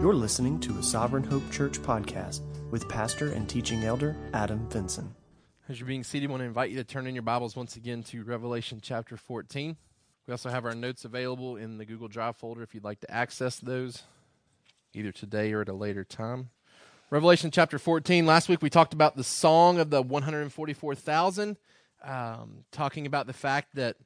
You're listening to a Sovereign Hope Church podcast with pastor and teaching elder Adam Vinson. As you're being seated, I want to invite you to turn in your Bibles once again to Revelation chapter 14. We also have our notes available in the Google Drive folder if you'd like to access those either today or at a later time. Revelation chapter 14. Last week we talked about the song of the 144,000, um, talking about the fact that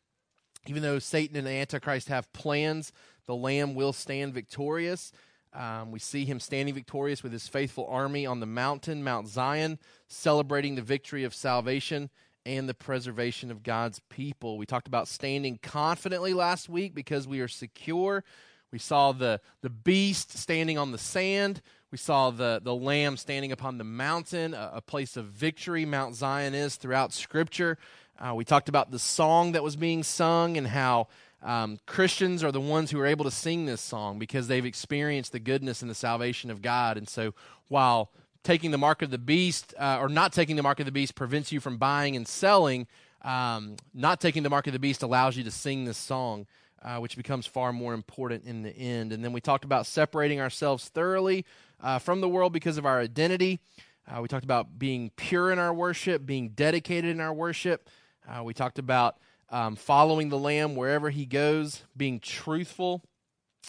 even though Satan and the Antichrist have plans, the Lamb will stand victorious. Um, we see him standing victorious with his faithful army on the mountain, Mount Zion, celebrating the victory of salvation and the preservation of God's people. We talked about standing confidently last week because we are secure. We saw the, the beast standing on the sand. We saw the, the lamb standing upon the mountain, a, a place of victory. Mount Zion is throughout Scripture. Uh, we talked about the song that was being sung and how um, Christians are the ones who are able to sing this song because they've experienced the goodness and the salvation of God. And so while taking the mark of the beast uh, or not taking the mark of the beast prevents you from buying and selling, um, not taking the mark of the beast allows you to sing this song. Uh, which becomes far more important in the end. And then we talked about separating ourselves thoroughly uh, from the world because of our identity. Uh, we talked about being pure in our worship, being dedicated in our worship. Uh, we talked about um, following the Lamb wherever he goes, being truthful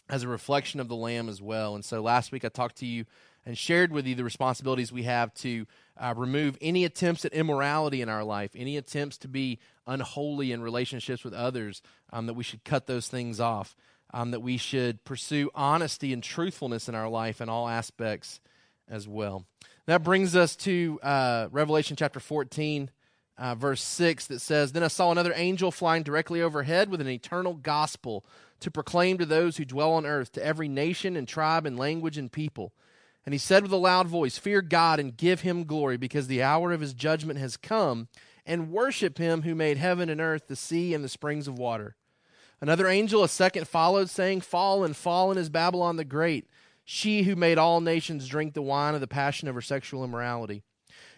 as a reflection of the Lamb as well. And so last week I talked to you and shared with you the responsibilities we have to uh, remove any attempts at immorality in our life, any attempts to be unholy in relationships with others, um, that we should cut those things off, um, that we should pursue honesty and truthfulness in our life in all aspects as well. That brings us to uh, Revelation chapter 14 uh, verse 6 that says, Then I saw another angel flying directly overhead with an eternal gospel to proclaim to those who dwell on earth, to every nation and tribe and language and people. And he said with a loud voice, Fear God and give him glory, because the hour of his judgment has come, and worship him who made heaven and earth, the sea, and the springs of water. Another angel, a second, followed, saying, Fallen, fallen is Babylon the Great, she who made all nations drink the wine of the passion of her sexual immorality.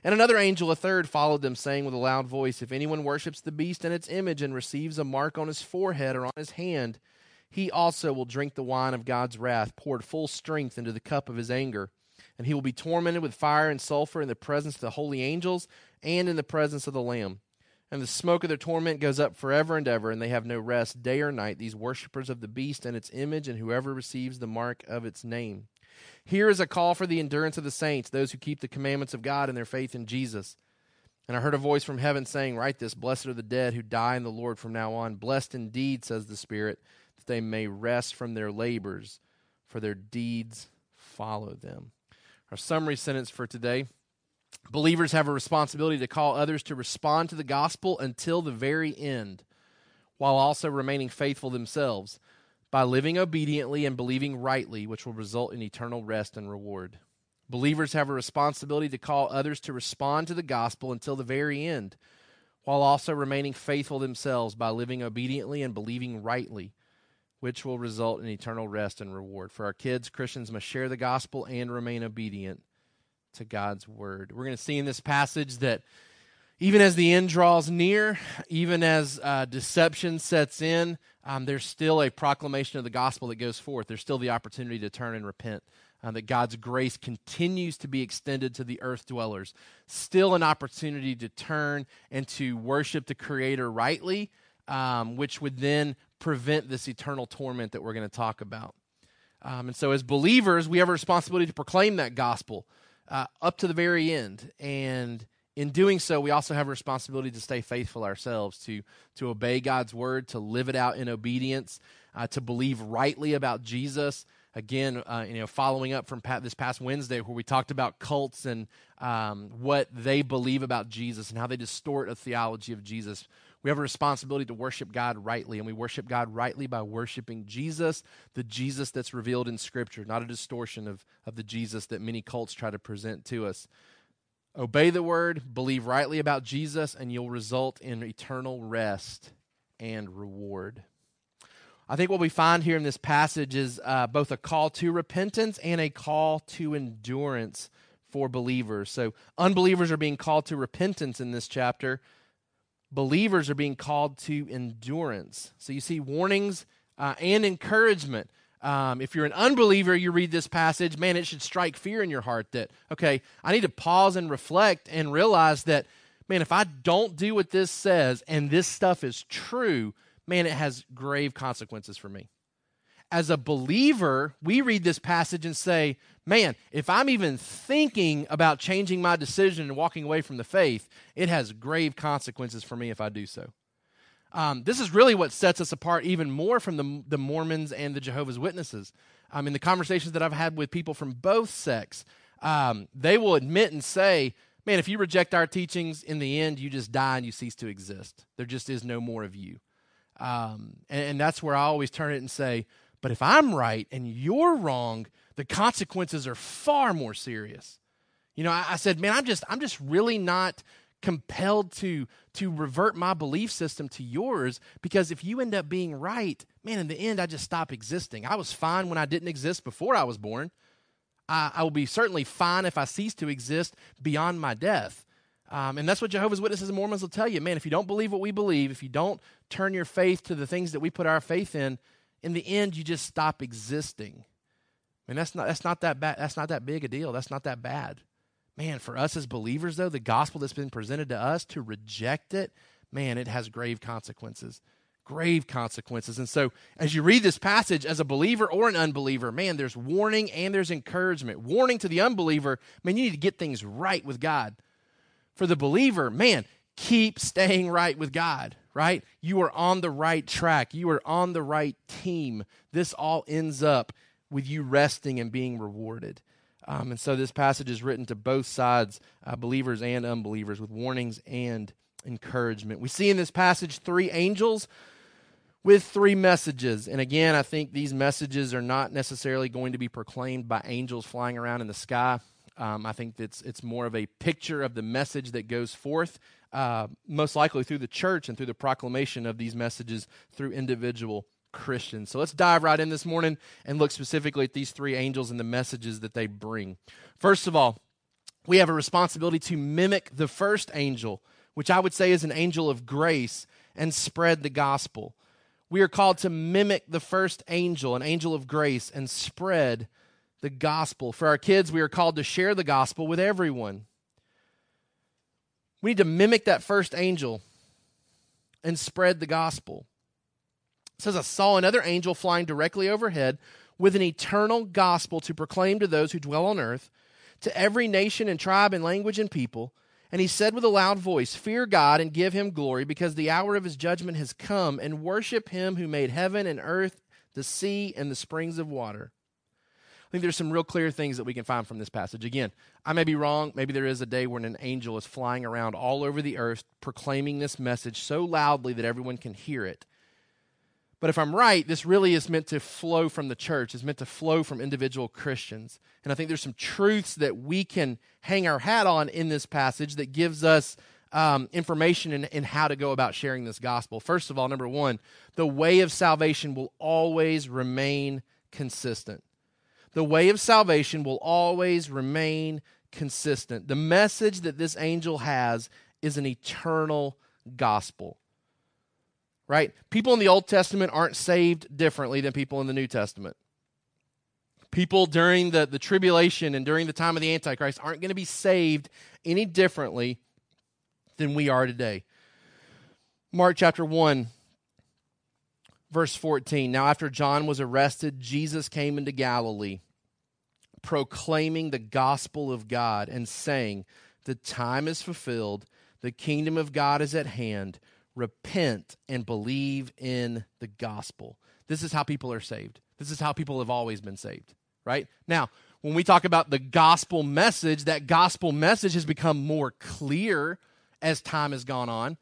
And another angel, a third, followed them, saying with a loud voice, If anyone worships the beast and its image and receives a mark on his forehead or on his hand, he also will drink the wine of God's wrath, poured full strength into the cup of his anger. And he will be tormented with fire and sulfur in the presence of the holy angels and in the presence of the Lamb. And the smoke of their torment goes up forever and ever, and they have no rest day or night, these worshippers of the beast and its image, and whoever receives the mark of its name. Here is a call for the endurance of the saints, those who keep the commandments of God and their faith in Jesus. And I heard a voice from heaven saying, Write this Blessed are the dead who die in the Lord from now on. Blessed indeed, says the Spirit, that they may rest from their labors, for their deeds follow them. Our summary sentence for today Believers have a responsibility to call others to respond to the gospel until the very end, while also remaining faithful themselves by living obediently and believing rightly, which will result in eternal rest and reward. Believers have a responsibility to call others to respond to the gospel until the very end, while also remaining faithful themselves by living obediently and believing rightly, which will result in eternal rest and reward. For our kids, Christians must share the gospel and remain obedient to God's word. We're going to see in this passage that even as the end draws near, even as uh, deception sets in, um, there's still a proclamation of the gospel that goes forth. There's still the opportunity to turn and repent. Uh, that God's grace continues to be extended to the earth dwellers. Still an opportunity to turn and to worship the Creator rightly, um, which would then prevent this eternal torment that we're going to talk about. Um, and so, as believers, we have a responsibility to proclaim that gospel uh, up to the very end. And in doing so, we also have a responsibility to stay faithful ourselves, to, to obey God's word, to live it out in obedience, uh, to believe rightly about Jesus. Again, uh, you know, following up from this past Wednesday, where we talked about cults and um, what they believe about Jesus and how they distort a theology of Jesus. We have a responsibility to worship God rightly, and we worship God rightly by worshiping Jesus, the Jesus that's revealed in Scripture, not a distortion of, of the Jesus that many cults try to present to us. Obey the word, believe rightly about Jesus, and you'll result in eternal rest and reward. I think what we find here in this passage is uh, both a call to repentance and a call to endurance for believers. So, unbelievers are being called to repentance in this chapter, believers are being called to endurance. So, you see warnings uh, and encouragement Um, if you're an unbeliever, you read this passage, man, it should strike fear in your heart that, okay, I need to pause and reflect and realize that, man, if I don't do what this says and this stuff is true, man, it has grave consequences for me. As a believer, we read this passage and say, man, if I'm even thinking about changing my decision and walking away from the faith, it has grave consequences for me if I do so. Um, this is really what sets us apart even more from the, the Mormons and the Jehovah's Witnesses. Um, mean, the conversations that I've had with people from both sects, um, they will admit and say, man, if you reject our teachings, in the end, you just die and you cease to exist. There just is no more of you. Um, and, and that's where I always turn it and say, but if I'm right and you're wrong, the consequences are far more serious. You know, I, I said, man, I'm just, I'm just really not compelled to to revert my belief system to yours because if you end up being right man in the end i just stop existing. I was fine when i didn't exist before i was born. I, I will be certainly fine if i cease to exist beyond my death. Um, and that's what jehovah's witnesses and mormons will tell you. Man if you don't believe what we believe if you don't turn your faith to the things that we put our faith in in the end you just stop existing. And that's not that's not that bad that's not that big a deal. That's not that bad man, for us as believers, though, the gospel that's been presented to us, to reject it, man, it has grave consequences. Grave consequences. And so, as you read this passage as a believer or an unbeliever, man, there's warning and there's encouragement. Warning to the unbeliever, man, you need to get things right with God. For the believer, man, keep staying right with God, right? You are on the right track, you are on the right team. This all ends up with you resting and being rewarded. Um, and so this passage is written to both sides, uh, believers and unbelievers, with warnings and encouragement. We see in this passage three angels with three messages. And again, I think these messages are not necessarily going to be proclaimed by angels flying around in the sky. Um, I think it's, it's more of a picture of the message that goes forth, uh, most likely through the church and through the proclamation of these messages through individual Christians. So let's dive right in this morning and look specifically at these three angels and the messages that they bring. First of all, we have a responsibility to mimic the first angel, which I would say is an angel of grace, and spread the gospel. We are called to mimic the first angel, an angel of grace, and spread the gospel. For our kids, we are called to share the gospel with everyone. We need to mimic that first angel and spread the gospel. Says, I saw another angel flying directly overhead with an eternal gospel to proclaim to those who dwell on earth, to every nation and tribe and language and people. And he said with a loud voice, Fear God and give him glory, because the hour of his judgment has come, and worship him who made heaven and earth, the sea, and the springs of water. I think there's some real clear things that we can find from this passage. Again, I may be wrong. Maybe there is a day when an angel is flying around all over the earth proclaiming this message so loudly that everyone can hear it. But if I'm right, this really is meant to flow from the church, it's meant to flow from individual Christians. And I think there's some truths that we can hang our hat on in this passage that gives us um, information in, in how to go about sharing this gospel. First of all, number one, the way of salvation will always remain consistent. The way of salvation will always remain consistent. The message that this angel has is an eternal gospel right? People in the Old Testament aren't saved differently than people in the New Testament. People during the, the tribulation and during the time of the Antichrist aren't going to be saved any differently than we are today. Mark chapter 1, verse 14. Now, after John was arrested, Jesus came into Galilee, proclaiming the gospel of God and saying, The time is fulfilled, the kingdom of God is at hand repent and believe in the gospel. This is how people are saved. This is how people have always been saved, right? Now, when we talk about the gospel message, that gospel message has become more clear as time has gone on,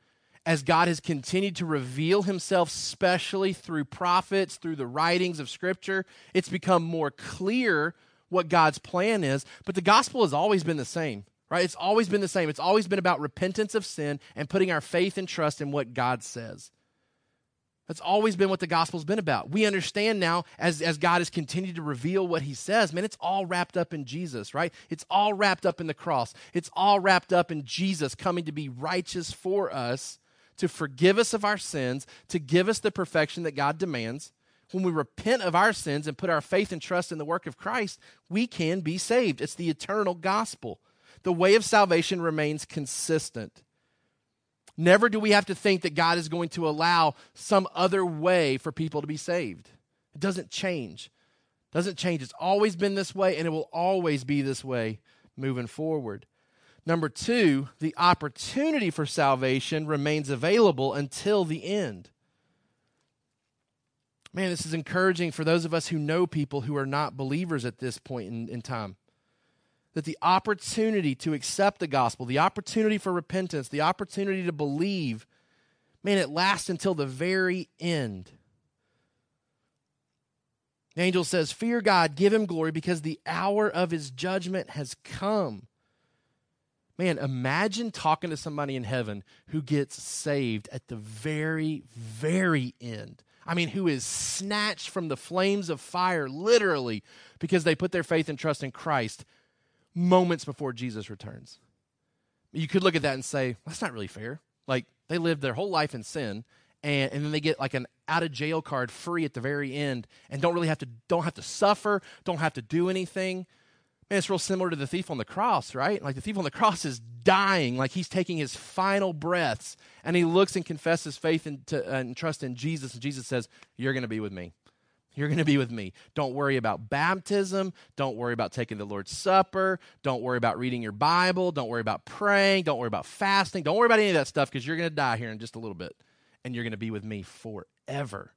as God has continued to reveal himself, especially through prophets, through the writings of Scripture. It's become more clear what God's plan is, but the gospel has always been the same right? It's always been the same. It's always been about repentance of sin and putting our faith and trust in what God says. That's always been what the gospel's been about. We understand now, as, as God has continued to reveal what he says, man, it's all wrapped up in Jesus, right? It's all wrapped up in the cross. It's all wrapped up in Jesus coming to be righteous for us, to forgive us of our sins, to give us the perfection that God demands. when we repent of our sins and put our faith and trust in the work of Christ, we can be saved. It's the eternal gospel. The way of salvation remains consistent. Never do we have to think that God is going to allow some other way for people to be saved. It doesn't change. It doesn't change. It's always been this way and it will always be this way moving forward. Number 2, the opportunity for salvation remains available until the end. Man, this is encouraging for those of us who know people who are not believers at this point in, in time. That the opportunity to accept the gospel, the opportunity for repentance, the opportunity to believe, man, it lasts until the very end. The angel says, Fear God, give him glory, because the hour of his judgment has come. Man, imagine talking to somebody in heaven who gets saved at the very, very end. I mean, who is snatched from the flames of fire, literally, because they put their faith and trust in Christ moments before Jesus returns. You could look at that and say, that's not really fair. Like, they lived their whole life in sin, and, and then they get like an out of jail card free at the very end and don't really have to don't have to suffer, don't have to do anything. Man, it's real similar to the thief on the cross, right? Like the thief on the cross is dying, like he's taking his final breaths, and he looks and confesses faith and, to, and trust in Jesus, and Jesus says, "You're going to be with me. You're going to be with me. Don't worry about baptism. Don't worry about taking the Lord's Supper. Don't worry about reading your Bible. Don't worry about praying. Don't worry about fasting. Don't worry about any of that stuff because you're going to die here in just a little bit, and you're going to be with me forever."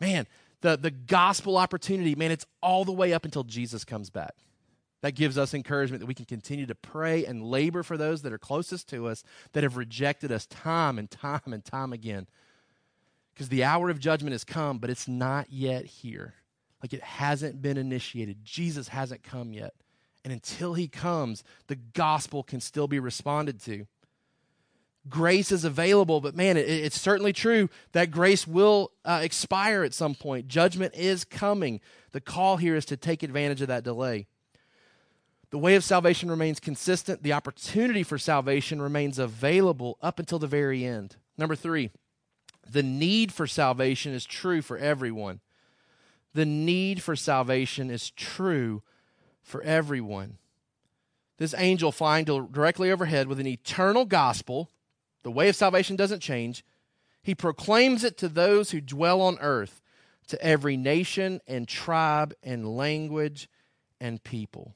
Man, the the gospel opportunity, man, it's all the way up until Jesus comes back. That gives us encouragement that we can continue to pray and labor for those that are closest to us that have rejected us time and time and time again. Because the hour of judgment has come, but it's not yet here. Like it hasn't been initiated. Jesus hasn't come yet. And until he comes, the gospel can still be responded to. Grace is available, but man, it, it's certainly true that grace will uh, expire at some point. Judgment is coming. The call here is to take advantage of that delay. The way of salvation remains consistent. The opportunity for salvation remains available up until the very end. Number three, the need for salvation is true for everyone. The need for salvation is true for everyone. This angel flying directly overhead with an eternal gospel, the way of salvation doesn't change. He proclaims it to those who dwell on earth, to every nation and tribe and language and people.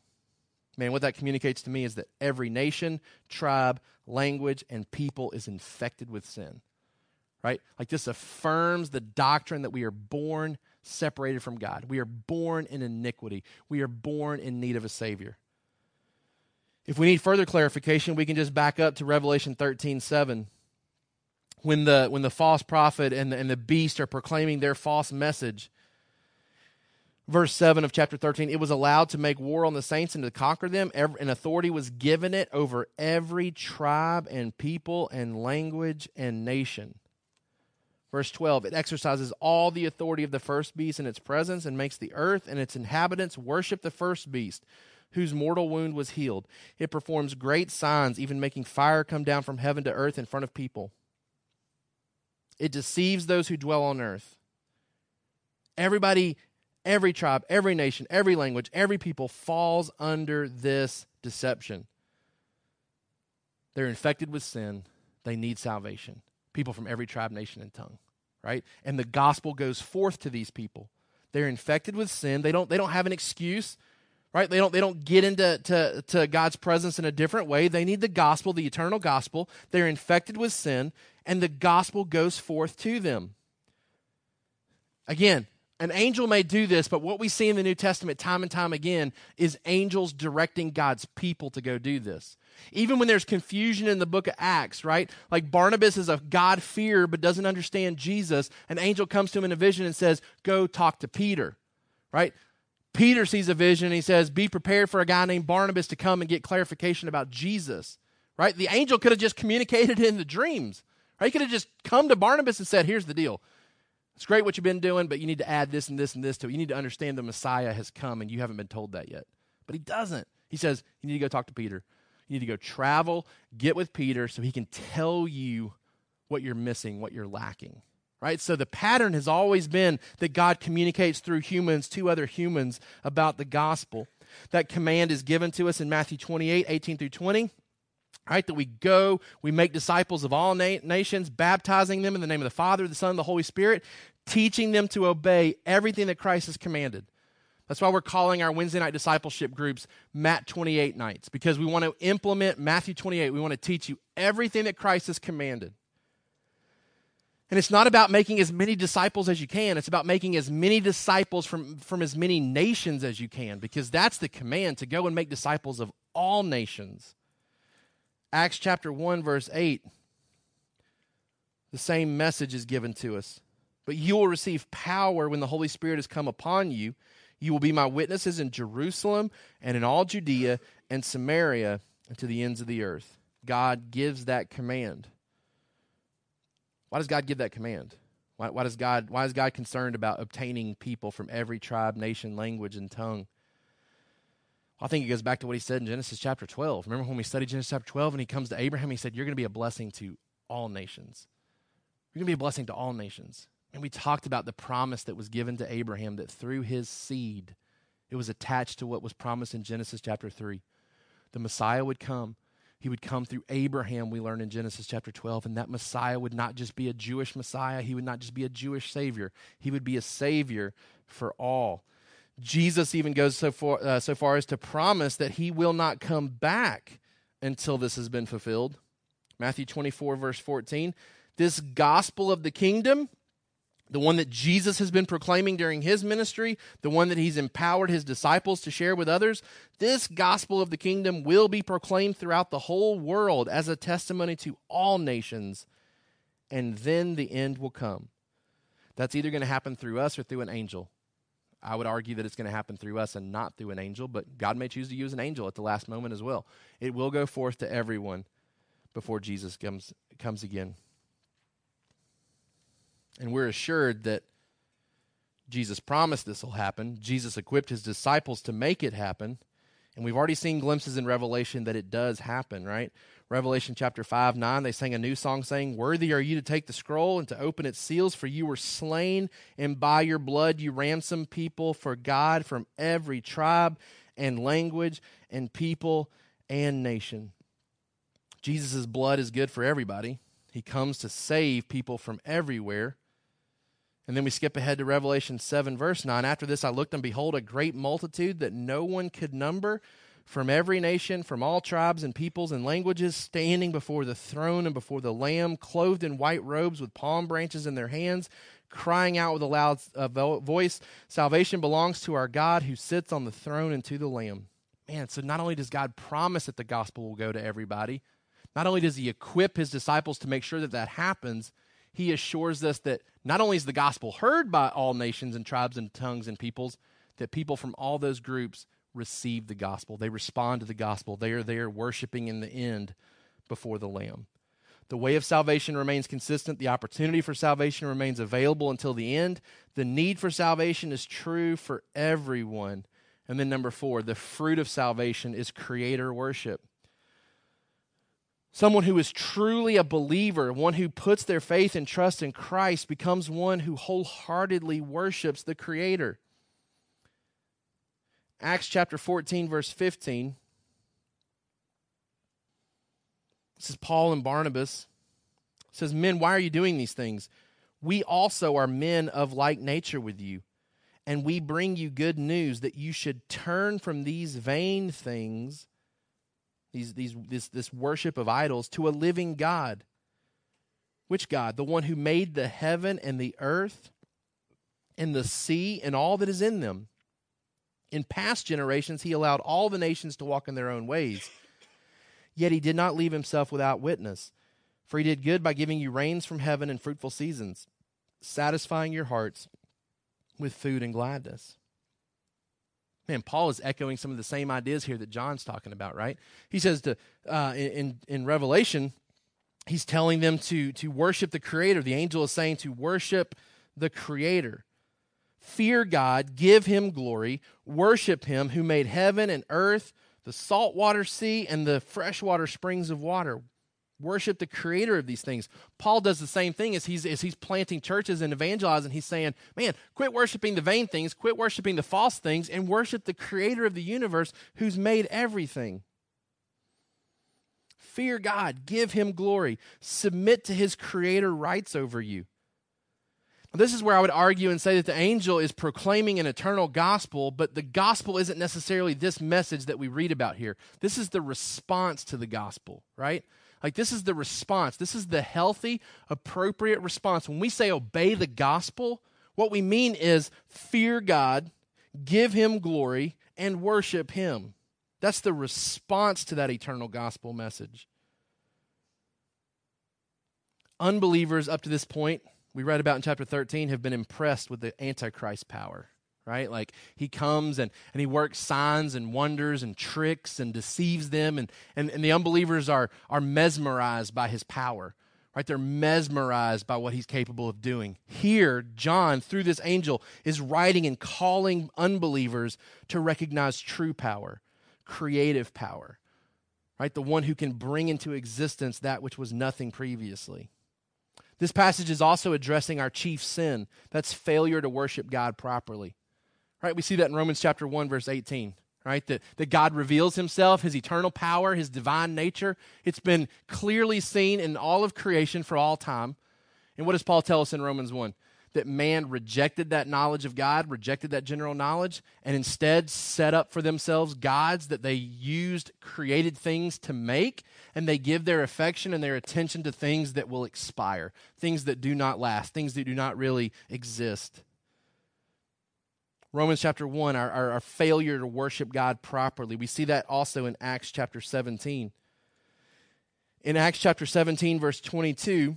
Man, what that communicates to me is that every nation, tribe, language, and people is infected with sin. Right? Like this affirms the doctrine that we are born separated from God. We are born in iniquity. We are born in need of a Savior. If we need further clarification, we can just back up to Revelation 13 7. When the, when the false prophet and the, and the beast are proclaiming their false message, verse 7 of chapter 13 it was allowed to make war on the saints and to conquer them and authority was given it over every tribe and people and language and nation verse 12 it exercises all the authority of the first beast in its presence and makes the earth and its inhabitants worship the first beast whose mortal wound was healed it performs great signs even making fire come down from heaven to earth in front of people it deceives those who dwell on earth everybody every tribe, every nation, every language, every people falls under this deception. They're infected with sin. They need salvation. People from every tribe, nation, and tongue, right? And the gospel goes forth to these people. They're infected with sin. They don't, they don't have an excuse, right? They don't, they don't get into to, to God's presence in a different way. They need the gospel, the eternal gospel. They're infected with sin, and the gospel goes forth to them. Again, an angel may do this, but what we see in the New Testament time and time again is angels directing God's people to go do this. Even when there's confusion in the book of Acts, right? Like Barnabas is a God fear but doesn't understand Jesus. An angel comes to him in a vision and says, Go talk to Peter, right? Peter sees a vision and he says, Be prepared for a guy named Barnabas to come and get clarification about Jesus, right? The angel could have just communicated in the dreams, right? He could have just come to Barnabas and said, Here's the deal it's great what you've been doing, but you need to add this and this and this to it. You need to understand the Messiah has come and you haven't been told that yet. But he doesn't. He says, You need to go talk to Peter. You need to go travel, get with Peter so he can tell you what you're missing, what you're lacking. right? So the pattern has always been that God communicates through humans to other humans about the gospel. That command is given to us in Matthew 28 18 through 20. Right, that we go, we make disciples of all na- nations, baptizing them in the name of the Father, the Son, and the Holy Spirit, teaching them to obey everything that Christ has commanded. That's why we're calling our Wednesday night discipleship groups Matt 28 nights, because we want to implement Matthew 28. We want to teach you everything that Christ has commanded. And it's not about making as many disciples as you can. It's about making as many disciples from, from as many nations as you can, because that's the command to go and make disciples of all nations. Acts chapter 1, verse 8, the same message is given to us. But you will receive power when the Holy Spirit has come upon you. You will be my witnesses in Jerusalem and in all Judea and Samaria and to the ends of the earth. God gives that command. Why does God give that command? Why, why, does God, why is God concerned about obtaining people from every tribe, nation, language, and tongue? I think it goes back to what he said in Genesis chapter 12. Remember when we studied Genesis chapter 12 and he comes to Abraham, he said, You're going to be a blessing to all nations. You're going to be a blessing to all nations. And we talked about the promise that was given to Abraham that through his seed, it was attached to what was promised in Genesis chapter 3. The Messiah would come he would come through Abraham, we learn in Genesis chapter 12. And that Messiah would not just be a Jewish Messiah, he would not just be a Jewish Savior, he would be a Savior for all. Jesus even goes so far, uh, so far as to promise that he will not come back until this has been fulfilled. Matthew 24, verse 14. This gospel of the kingdom the one that Jesus has been proclaiming during his ministry, the one that he's empowered his disciples to share with others, this gospel of the kingdom will be proclaimed throughout the whole world as a testimony to all nations, and then the end will come. That's either going to happen through us or through an angel. I would argue that it's going to happen through us and not through an angel, but God may choose to use an angel at the last moment as well. It will go forth to everyone before Jesus comes, comes again. And we're assured that Jesus promised this will happen. Jesus equipped his disciples to make it happen. And we've already seen glimpses in Revelation that it does happen, right? Revelation chapter 5, 9, they sang a new song saying, Worthy are you to take the scroll and to open its seals, for you were slain, and by your blood you ransomed people for God from every tribe and language and people and nation. Jesus' blood is good for everybody. He comes to save people from everywhere. And then we skip ahead to Revelation 7, verse 9. After this, I looked and behold a great multitude that no one could number from every nation, from all tribes and peoples and languages, standing before the throne and before the Lamb, clothed in white robes with palm branches in their hands, crying out with a loud voice Salvation belongs to our God who sits on the throne and to the Lamb. Man, so not only does God promise that the gospel will go to everybody, not only does he equip his disciples to make sure that that happens, he assures us that not only is the gospel heard by all nations and tribes and tongues and peoples, that people from all those groups receive the gospel. They respond to the gospel. They are there worshiping in the end before the Lamb. The way of salvation remains consistent. The opportunity for salvation remains available until the end. The need for salvation is true for everyone. And then, number four, the fruit of salvation is creator worship. Someone who is truly a believer, one who puts their faith and trust in Christ, becomes one who wholeheartedly worships the Creator. Acts chapter 14, verse 15. This is Paul and Barnabas. It says, Men, why are you doing these things? We also are men of like nature with you, and we bring you good news that you should turn from these vain things these, these, this, this worship of idols, to a living God. Which God? The one who made the heaven and the earth and the sea and all that is in them. In past generations, he allowed all the nations to walk in their own ways. Yet he did not leave himself without witness. For he did good by giving you rains from heaven and fruitful seasons, satisfying your hearts with food and gladness. Man, Paul is echoing some of the same ideas here that John's talking about, right? He says to uh, in in Revelation, he's telling them to to worship the Creator. The angel is saying to worship the Creator. Fear God, give Him glory, worship Him who made heaven and earth, the saltwater sea, and the freshwater springs of water. Worship the creator of these things. Paul does the same thing as he's, as he's planting churches and evangelizing. He's saying, man, quit worshiping the vain things, quit worshiping the false things, and worship the creator of the universe who's made everything. Fear God, give him glory, submit to his creator rights over you. This is where I would argue and say that the angel is proclaiming an eternal gospel, but the gospel isn't necessarily this message that we read about here. This is the response to the gospel, right? Like, this is the response. This is the healthy, appropriate response. When we say obey the gospel, what we mean is fear God, give him glory, and worship him. That's the response to that eternal gospel message. Unbelievers up to this point we read about in chapter 13 have been impressed with the Antichrist power, right? Like he comes and, and he works signs and wonders and tricks and deceives them, and, and, and the unbelievers are, are mesmerized by his power, right? They're mesmerized by what he's capable of doing. Here, John, through this angel, is writing and calling unbelievers to recognize true power, creative power, right? The one who can bring into existence that which was nothing previously. This passage is also addressing our chief sin that's failure to worship God properly. Right? We see that in Romans chapter 1 verse 18, right? That that God reveals himself, his eternal power, his divine nature. It's been clearly seen in all of creation for all time. And what does Paul tell us in Romans 1? That man rejected that knowledge of God, rejected that general knowledge, and instead set up for themselves gods that they used created things to make, and they give their affection and their attention to things that will expire, things that do not last, things that do not really exist. Romans chapter 1, our, our, our failure to worship God properly. We see that also in Acts chapter 17. In Acts chapter 17, verse 22,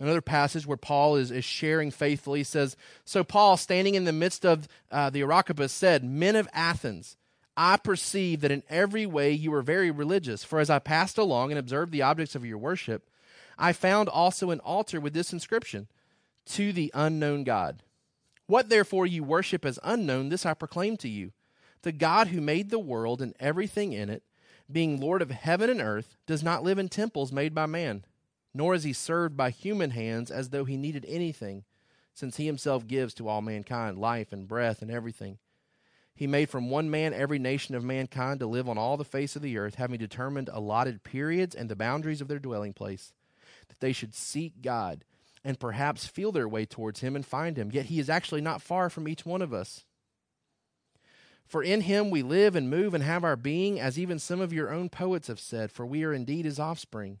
Another passage where Paul is, is sharing faithfully says, So Paul, standing in the midst of uh, the Areopagus, said, Men of Athens, I perceive that in every way you are very religious. For as I passed along and observed the objects of your worship, I found also an altar with this inscription, To the unknown God. What therefore you worship as unknown, this I proclaim to you. The God who made the world and everything in it, being Lord of heaven and earth, does not live in temples made by man nor is he served by human hands as though he needed anything, since he himself gives to all mankind life and breath and everything. He made from one man every nation of mankind to live on all the face of the earth, having determined allotted periods and the boundaries of their dwelling place, that they should seek God and perhaps feel their way towards him and find him. Yet he is actually not far from each one of us. For in him we live and move and have our being, as even some of your own poets have said, for we are indeed his offspring.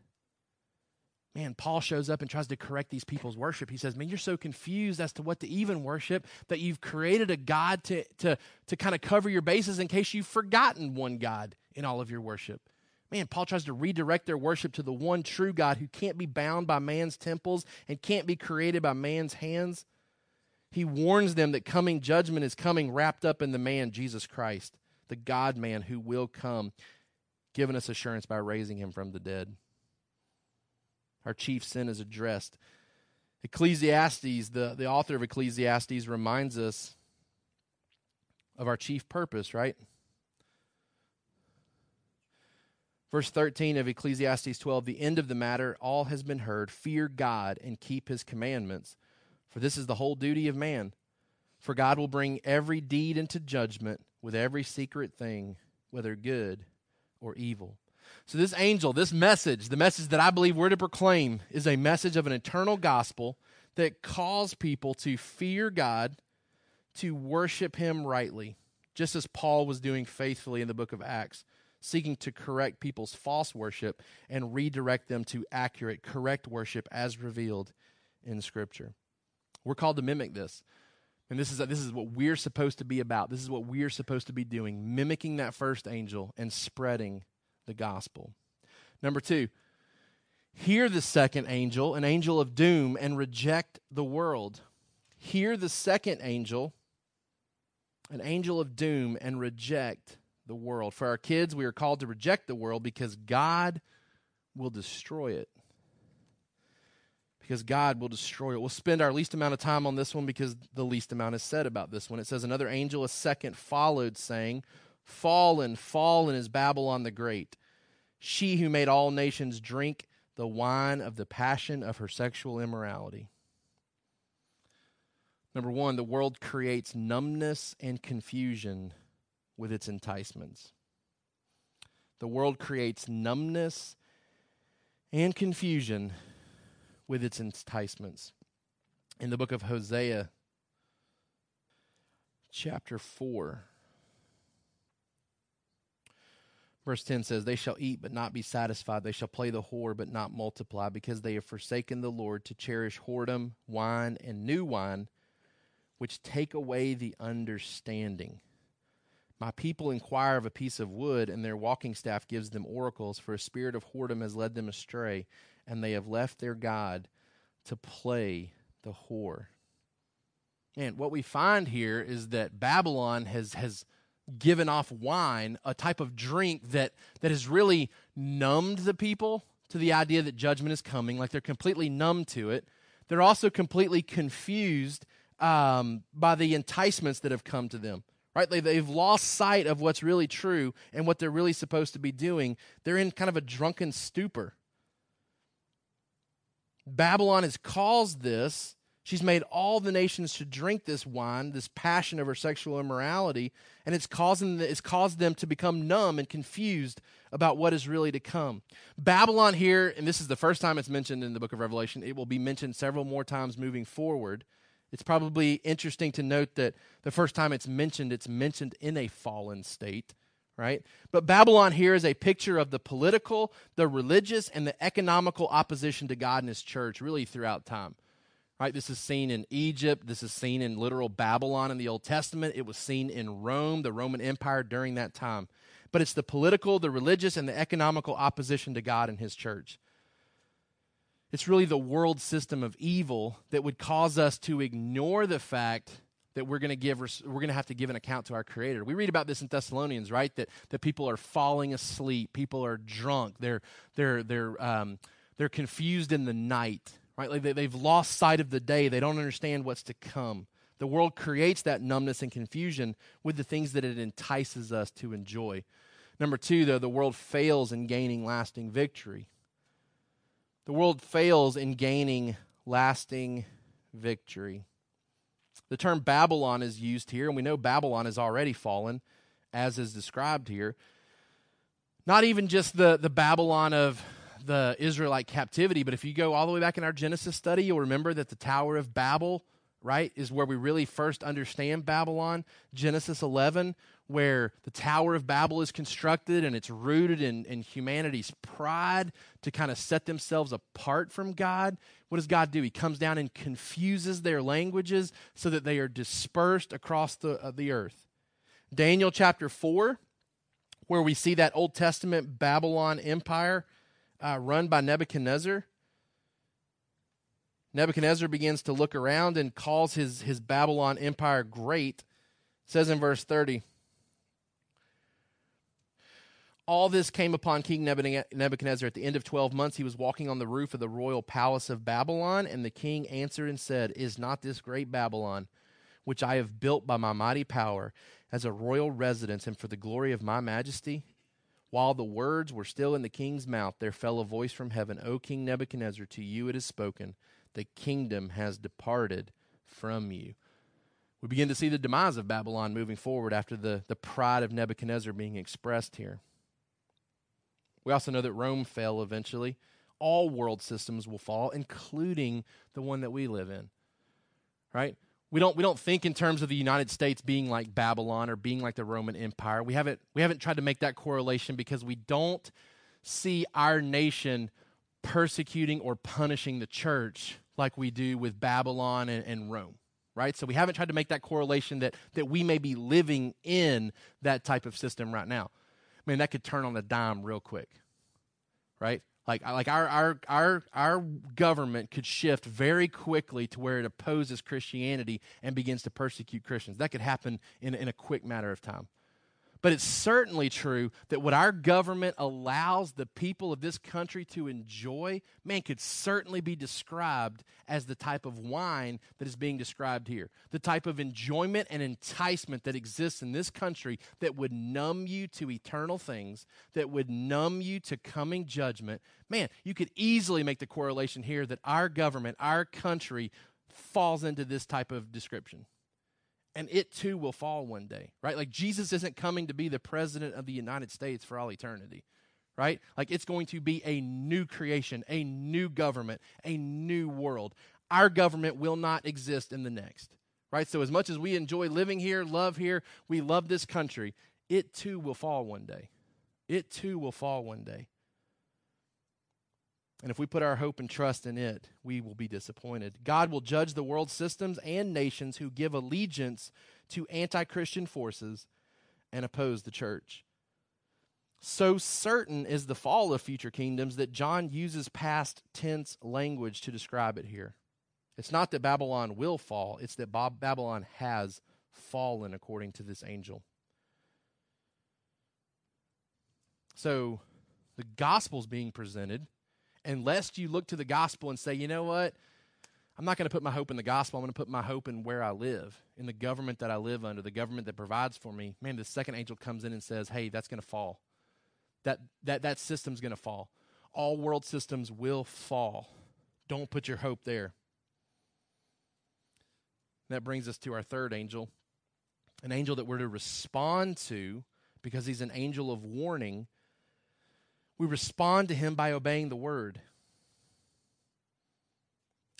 man, Paul shows up and tries to correct these people's worship. He says, man, you're so confused as to what to even worship that you've created a God to, to, to kind of cover your bases in case you've forgotten one God in all of your worship. Man, Paul tries to redirect their worship to the one true God who can't be bound by man's temples and can't be created by man's hands. He warns them that coming judgment is coming wrapped up in the man, Jesus Christ, the God man who will come, giving us assurance by raising him from the dead our chief sin is addressed. Ecclesiastes, the, the author of Ecclesiastes, reminds us of our chief purpose, right? Verse 13 of Ecclesiastes 12 The end of the matter, all has been heard. Fear God and keep his commandments, for this is the whole duty of man. For God will bring every deed into judgment with every secret thing, whether good or evil. So, this angel, this message, the message that I believe we're to proclaim, is a message of an eternal gospel that calls people to fear God, to worship Him rightly, just as Paul was doing faithfully in the book of Acts, seeking to correct people's false worship and redirect them to accurate, correct worship as revealed in Scripture. We're called to mimic this. And this is, this is what we're supposed to be about. This is what we're supposed to be doing, mimicking that first angel and spreading the gospel. Number two, hear the second angel, an angel of doom, and reject the world. hear the second angel, an angel of doom, and reject the world. For our kids, we are called to reject the world because God will destroy it. Because God will destroy it. We'll spend our least amount of time on this one because the least amount is said about this one. It says, Another angel, a second, followed, saying, Fallen, fallen is Babylon the Great, she who made all nations drink the wine of the passion of her sexual immorality. Number one, the world creates numbness and confusion with its enticements. The world creates numbness and confusion with its enticements. In the book of Hosea, chapter 4, verse 10 says, They shall eat but not be satisfied. They shall play the whore but not multiply, because they have forsaken the Lord to cherish whoredom, wine, and new wine, which take away the understanding. My people inquire of a piece of wood, and their walking staff gives them oracles, for a spirit of whoredom has led them astray, and they have left their God to play the whore. And what we find here is that Babylon has, has given off wine, a type of drink that, that has really numbed the people to the idea that judgment is coming, like they're completely numb to it. They're also completely confused um, by the enticements that have come to them right? They, they've lost sight of what's really true and what they're really supposed to be doing. They're in kind of a drunken stupor. Babylon has caused this. She's made all the nations to drink this wine, this passion of her sexual immorality, and it's causing it's caused them to become numb and confused about what is really to come. Babylon here, and this is the first time it's mentioned in the book of Revelation. It will be mentioned several more times moving forward. It's probably interesting to note that the first time it's mentioned, it's mentioned in a fallen state, right? But Babylon here is a picture of the political, the religious, and the economical opposition to God and His church really throughout time. Right? This is seen in Egypt. This is seen in literal Babylon in the Old Testament. It was seen in Rome, the Roman Empire during that time. But it's the political, the religious, and the economical opposition to God and His church. It's really the world system of evil that would cause us to ignore the fact that we're going to give we're going to have to give an account to our creator. We read about this in Thessalonians, right? That that people are falling asleep, people are drunk, they're they're they're um, they're confused in the night, right? Like they, they've lost sight of the day. They don't understand what's to come. The world creates that numbness and confusion with the things that it entices us to enjoy. Number two, though, the world fails in gaining lasting victory. The world fails in gaining lasting victory. The term Babylon is used here, and we know Babylon has already fallen, as is described here. Not even just the, the Babylon of the Israelite captivity, but if you go all the way back in our Genesis study, you'll remember that the Tower of Babel, right, is where we really first understand Babylon. Genesis 11, where the Tower of Babel is constructed and it's rooted in, in humanity's pride to kind of set themselves apart from God. What does God do? He comes down and confuses their languages so that they are dispersed across the, uh, the earth. Daniel chapter 4, where we see that Old Testament Babylon empire uh, run by Nebuchadnezzar. Nebuchadnezzar begins to look around and calls his, his Babylon empire great. It says in verse 30 all this came upon King Nebuchadnezzar at the end of 12 months. He was walking on the roof of the royal palace of Babylon, and the king answered and said, Is not this great Babylon, which I have built by my mighty power, as a royal residence and for the glory of my majesty? While the words were still in the king's mouth, there fell a voice from heaven, O King Nebuchadnezzar, to you it is spoken, the kingdom has departed from you. We begin to see the demise of Babylon moving forward after the, the pride of Nebuchadnezzar being expressed here. We also know that Rome fell eventually. All world systems will fall, including the one that we live in. Right? We don't we don't think in terms of the United States being like Babylon or being like the Roman Empire. We haven't we haven't tried to make that correlation because we don't see our nation persecuting or punishing the church like we do with Babylon and, and Rome right? So we haven't tried to make that correlation that that we may be living in that type of system right now man, that could turn on a dime real quick, right? Like, like our, our, our, our government could shift very quickly to where it opposes Christianity and begins to persecute Christians. That could happen in, in a quick matter of time. But it's certainly true that what our government allows the people of this country to enjoy, man, could certainly be described as the type of wine that is being described here. The type of enjoyment and enticement that exists in this country that would numb you to eternal things, that would numb you to coming judgment. Man, you could easily make the correlation here that our government, our country, falls into this type of description and it too will fall one day, right? Like Jesus isn't coming to be the president of the United States for all eternity, right? Like it's going to be a new creation, a new government, a new world. Our government will not exist in the next, right? So, as much as we enjoy living here, love here, we love this country, it too will fall one day. It too will fall one day. And if we put our hope and trust in it, we will be disappointed. God will judge the world systems and nations who give allegiance to anti Christian forces and oppose the church. So certain is the fall of future kingdoms that John uses past tense language to describe it here. It's not that Babylon will fall, it's that Babylon has fallen, according to this angel. So the gospel's being presented and lest you look to the gospel and say, you know what? I'm not going to put my hope in the gospel. I'm going to put my hope in where I live, in the government that I live under, the government that provides for me. Man, the second angel comes in and says, hey, that's going to fall. That, that, that system's going to fall. All world systems will fall. Don't put your hope there. That brings us to our third angel, an angel that we're to respond to because he's an angel of warning we respond to him by obeying the word.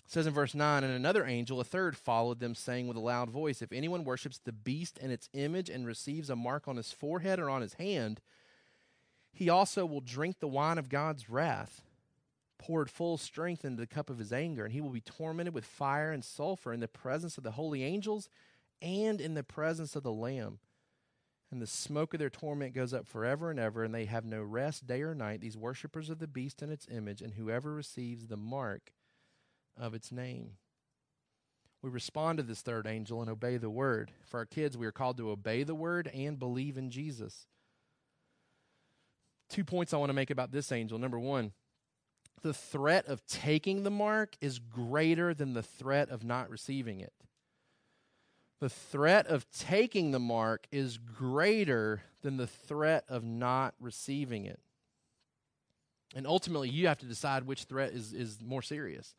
It says in verse 9, and another angel, a third, followed them, saying with a loud voice, If anyone worships the beast and its image and receives a mark on his forehead or on his hand, he also will drink the wine of God's wrath, poured full strength into the cup of his anger, and he will be tormented with fire and sulfur in the presence of the holy angels and in the presence of the Lamb and the smoke of their torment goes up forever and ever, and they have no rest day or night, these worshippers of the beast and its image, and whoever receives the mark of its name. We respond to this third angel and obey the word. For our kids, we are called to obey the word and believe in Jesus. Two points I want to make about this angel. Number one, the threat of taking the mark is greater than the threat of not receiving it the threat of taking the mark is greater than the threat of not receiving it. And ultimately, you have to decide which threat is, is more serious.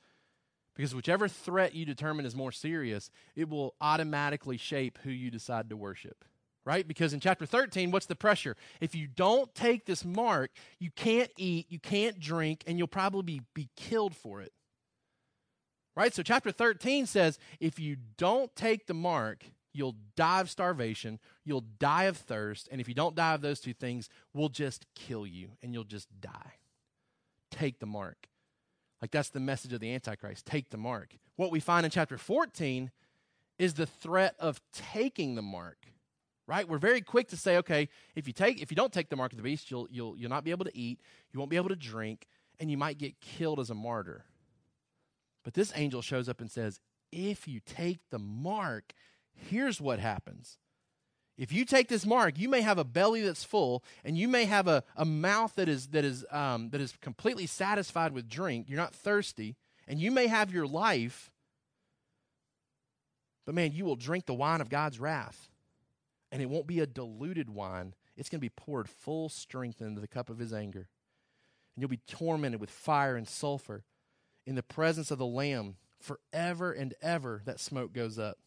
Because whichever threat you determine is more serious, it will automatically shape who you decide to worship. Right? Because in chapter 13, what's the pressure? If you don't take this mark, you can't eat, you can't drink, and you'll probably be, be killed for it. Right? So, chapter 13 says if you don't take the mark, you'll die of starvation, you'll die of thirst, and if you don't die of those two things, we'll just kill you and you'll just die. Take the mark. Like that's the message of the Antichrist. Take the mark. What we find in chapter 14 is the threat of taking the mark. Right? We're very quick to say, okay, if you take if you don't take the mark of the beast, you'll you'll you'll not be able to eat, you won't be able to drink, and you might get killed as a martyr. But this angel shows up and says, if you take the mark, here's what happens. If you take this mark, you may have a belly that's full, and you may have a, a mouth that is that is um, that is completely satisfied with drink. You're not thirsty, and you may have your life, but man, you will drink the wine of God's wrath, and it won't be a diluted wine. It's going to be poured full strength into the cup of His anger, and you'll be tormented with fire and sulfur in the presence of the Lamb forever and ever, that smoke goes up.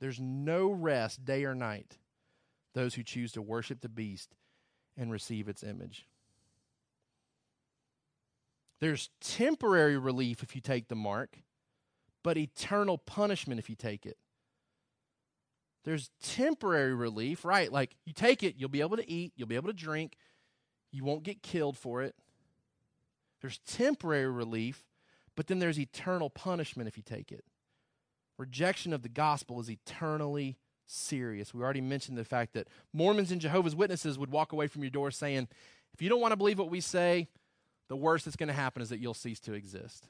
There's no rest day or night, those who choose to worship the beast and receive its image. There's temporary relief if you take the mark, but eternal punishment if you take it. There's temporary relief, right? Like you take it, you'll be able to eat, you'll be able to drink, you won't get killed for it. There's temporary relief, but then there's eternal punishment if you take it. Rejection of the gospel is eternally serious. We already mentioned the fact that Mormons and Jehovah's Witnesses would walk away from your door saying, if you don't want to believe what we say, the worst that's going to happen is that you'll cease to exist.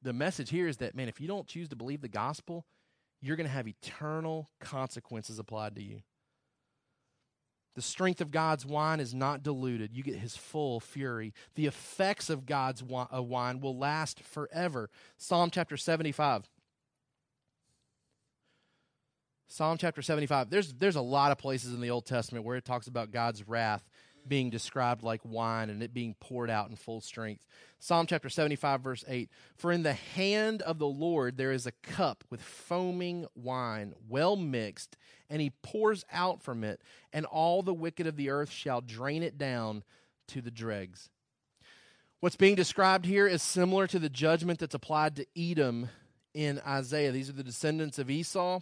The message here is that, man, if you don't choose to believe the gospel, you're going to have eternal consequences applied to you. The strength of God's wine is not diluted. You get his full fury. The effects of God's uh, wine will last forever. Psalm chapter 75. Psalm chapter 75. There's, there's a lot of places in the Old Testament where it talks about God's wrath being described like wine and it being poured out in full strength. Psalm chapter 75, verse 8 For in the hand of the Lord there is a cup with foaming wine, well mixed, and he pours out from it, and all the wicked of the earth shall drain it down to the dregs. What's being described here is similar to the judgment that's applied to Edom in Isaiah. These are the descendants of Esau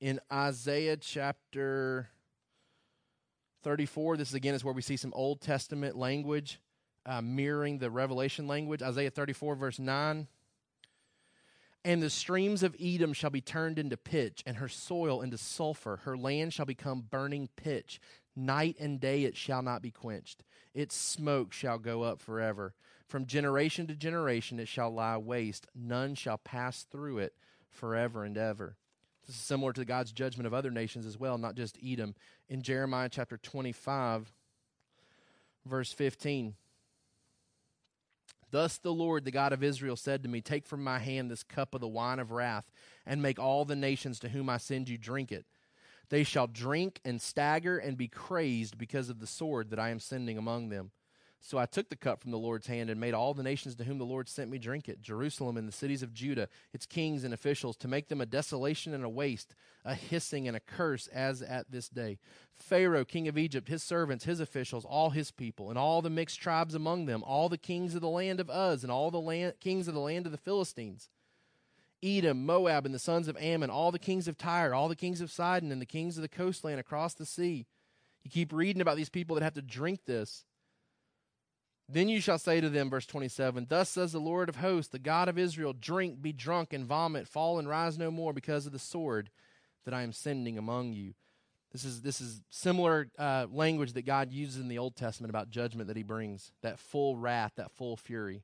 in Isaiah chapter 34. This again is where we see some Old Testament language uh, mirroring the Revelation language. Isaiah 34, verse 9. And the streams of Edom shall be turned into pitch, and her soil into sulfur. Her land shall become burning pitch. Night and day it shall not be quenched. Its smoke shall go up forever. From generation to generation it shall lie waste. None shall pass through it forever and ever. This is similar to God's judgment of other nations as well, not just Edom. In Jeremiah chapter 25, verse 15. Thus the Lord, the God of Israel, said to me, Take from my hand this cup of the wine of wrath, and make all the nations to whom I send you drink it. They shall drink and stagger and be crazed because of the sword that I am sending among them. So I took the cup from the Lord's hand and made all the nations to whom the Lord sent me drink it Jerusalem and the cities of Judah, its kings and officials, to make them a desolation and a waste, a hissing and a curse, as at this day. Pharaoh, king of Egypt, his servants, his officials, all his people, and all the mixed tribes among them, all the kings of the land of Uz, and all the land, kings of the land of the Philistines. Edom, Moab, and the sons of Ammon, all the kings of Tyre, all the kings of Sidon, and the kings of the coastland across the sea. You keep reading about these people that have to drink this. Then you shall say to them, verse 27, Thus says the Lord of hosts, the God of Israel, drink, be drunk, and vomit, fall and rise no more because of the sword that I am sending among you. This is, this is similar uh, language that God uses in the Old Testament about judgment that he brings, that full wrath, that full fury.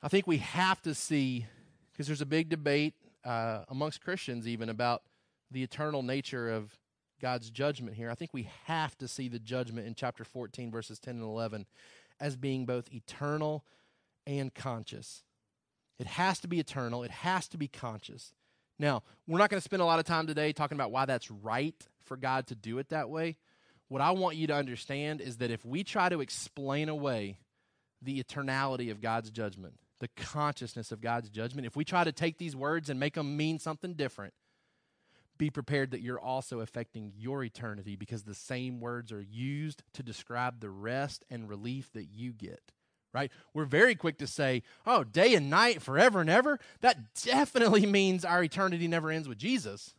I think we have to see, because there's a big debate uh, amongst Christians even about the eternal nature of God's judgment here, I think we have to see the judgment in chapter 14, verses 10 and 11, as being both eternal and conscious. It has to be eternal, it has to be conscious. Now, we're not going to spend a lot of time today talking about why that's right for God to do it that way. What I want you to understand is that if we try to explain away the eternality of God's judgment, the consciousness of God's judgment, if we try to take these words and make them mean something different, be prepared that you're also affecting your eternity because the same words are used to describe the rest and relief that you get. Right? We're very quick to say, oh, day and night, forever and ever. That definitely means our eternity never ends with Jesus.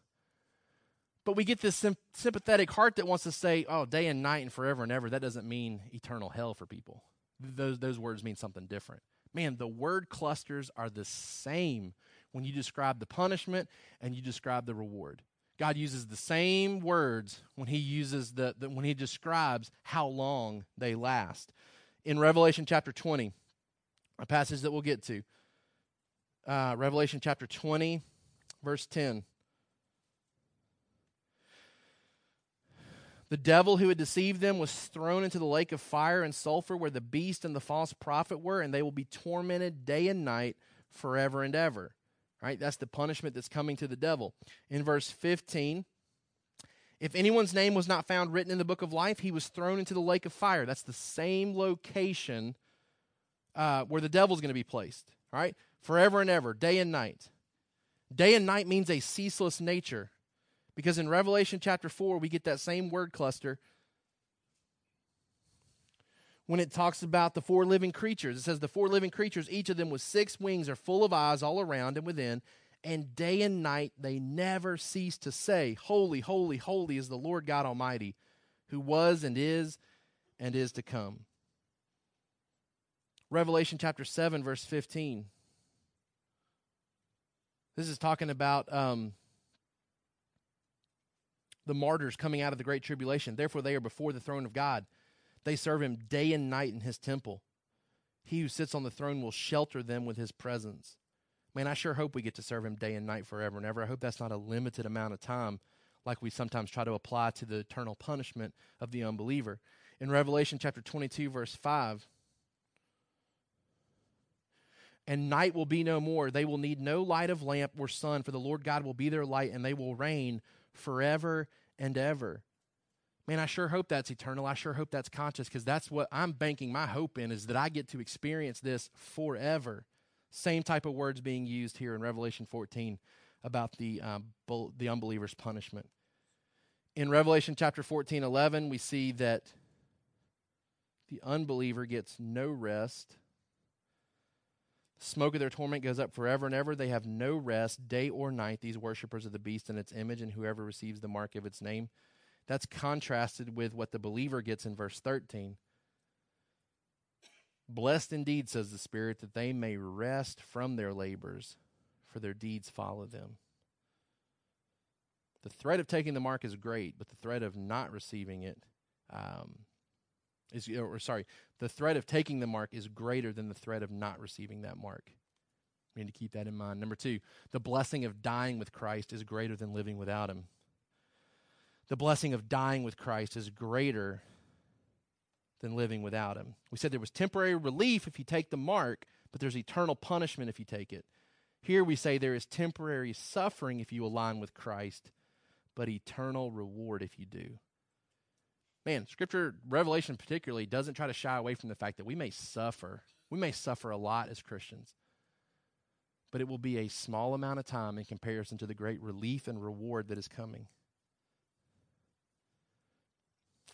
But we get this sim- sympathetic heart that wants to say, oh, day and night and forever and ever. That doesn't mean eternal hell for people. Those, those words mean something different. Man, the word clusters are the same when you describe the punishment and you describe the reward. God uses the same words when he uses the, the, when he describes how long they last. In Revelation chapter 20, a passage that we'll get to. Uh, Revelation chapter 20, verse 10. The devil who had deceived them was thrown into the lake of fire and sulfur where the beast and the false prophet were, and they will be tormented day and night forever and ever. Right? That's the punishment that's coming to the devil. In verse 15, if anyone's name was not found written in the book of life, he was thrown into the lake of fire. That's the same location uh, where the devil's going to be placed. right? Forever and ever, day and night. Day and night means a ceaseless nature. Because in Revelation chapter 4, we get that same word cluster when it talks about the four living creatures. It says, The four living creatures, each of them with six wings, are full of eyes all around and within, and day and night they never cease to say, Holy, holy, holy is the Lord God Almighty, who was and is and is to come. Revelation chapter 7, verse 15. This is talking about um, the martyrs coming out of the great tribulation. Therefore, they are before the throne of God They serve him day and night in his temple. He who sits on the throne will shelter them with his presence. Man, I sure hope we get to serve him day and night forever and ever. I hope that's not a limited amount of time like we sometimes try to apply to the eternal punishment of the unbeliever. In Revelation chapter 22, verse 5, and night will be no more. They will need no light of lamp or sun, for the Lord God will be their light, and they will reign forever and ever. Man, I sure hope that's eternal. I sure hope that's conscious because that's what I'm banking my hope in is that I get to experience this forever. Same type of words being used here in Revelation 14 about the, um, the unbeliever's punishment. In Revelation chapter 14, 11, we see that the unbeliever gets no rest. The smoke of their torment goes up forever and ever. They have no rest, day or night, these worshippers of the beast and its image, and whoever receives the mark of its name. That's contrasted with what the believer gets in verse 13. Blessed indeed, says the Spirit, that they may rest from their labors, for their deeds follow them. The threat of taking the mark is great, but the threat of not receiving it um, is, or sorry, the threat of taking the mark is greater than the threat of not receiving that mark. We need to keep that in mind. Number two, the blessing of dying with Christ is greater than living without Him the blessing of dying with Christ is greater than living without him. We said there was temporary relief if you take the mark, but there's eternal punishment if you take it. Here we say there is temporary suffering if you align with Christ, but eternal reward if you do. Man, Scripture, Revelation particularly, doesn't try to shy away from the fact that we may suffer. We may suffer a lot as Christians, but it will be a small amount of time in comparison to the great relief and reward that is coming.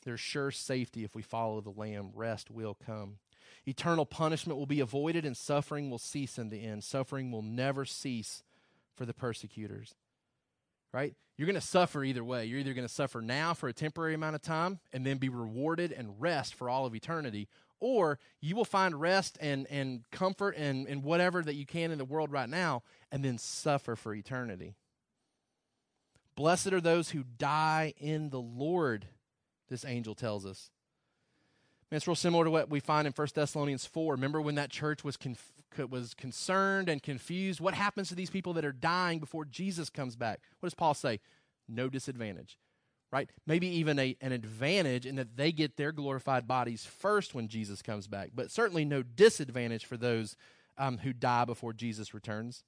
There's sure safety if we follow the Lamb. Rest will come. Eternal punishment will be avoided and suffering will cease in the end. Suffering will never cease for the persecutors. Right? You're going to suffer either way. You're either going to suffer now for a temporary amount of time and then be rewarded and rest for all of eternity, or you will find rest and, and comfort and, and whatever that you can in the world right now and then suffer for eternity. Blessed are those who die in the Lord this angel tells us. And it's real similar to what we find in 1 Thessalonians 4. Remember when that church was, conf- was concerned and confused? What happens to these people that are dying before Jesus comes back? What does Paul say? No disadvantage, right? Maybe even a, an advantage in that they get their glorified bodies first when Jesus comes back, but certainly no disadvantage for those um, who die before Jesus returns.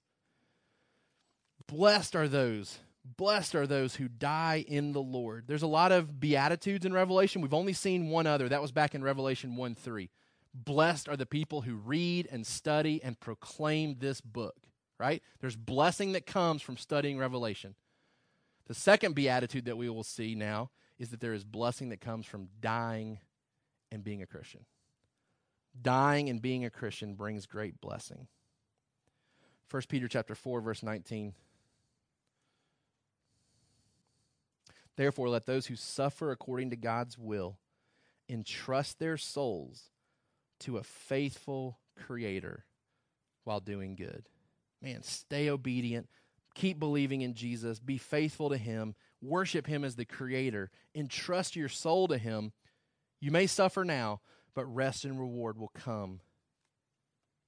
Blessed are those Blessed are those who die in the Lord. There's a lot of beatitudes in Revelation. We've only seen one other. That was back in Revelation 1 3. Blessed are the people who read and study and proclaim this book, right? There's blessing that comes from studying Revelation. The second beatitude that we will see now is that there is blessing that comes from dying and being a Christian. Dying and being a Christian brings great blessing. 1 Peter chapter 4 verse 19 Therefore, let those who suffer according to God's will entrust their souls to a faithful Creator while doing good. Man, stay obedient. Keep believing in Jesus. Be faithful to Him. Worship Him as the Creator. Entrust your soul to Him. You may suffer now, but rest and reward will come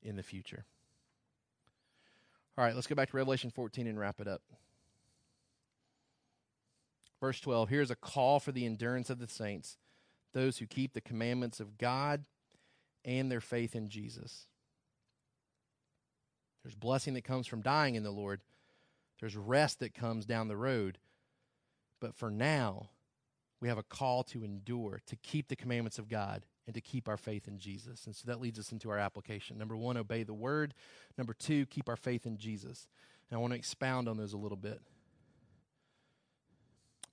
in the future. All right, let's go back to Revelation 14 and wrap it up. Verse 12 here's a call for the endurance of the saints, those who keep the commandments of God and their faith in Jesus. There's blessing that comes from dying in the Lord, there's rest that comes down the road. But for now, we have a call to endure, to keep the commandments of God, and to keep our faith in Jesus. And so that leads us into our application. Number one, obey the word. Number two, keep our faith in Jesus. And I want to expound on those a little bit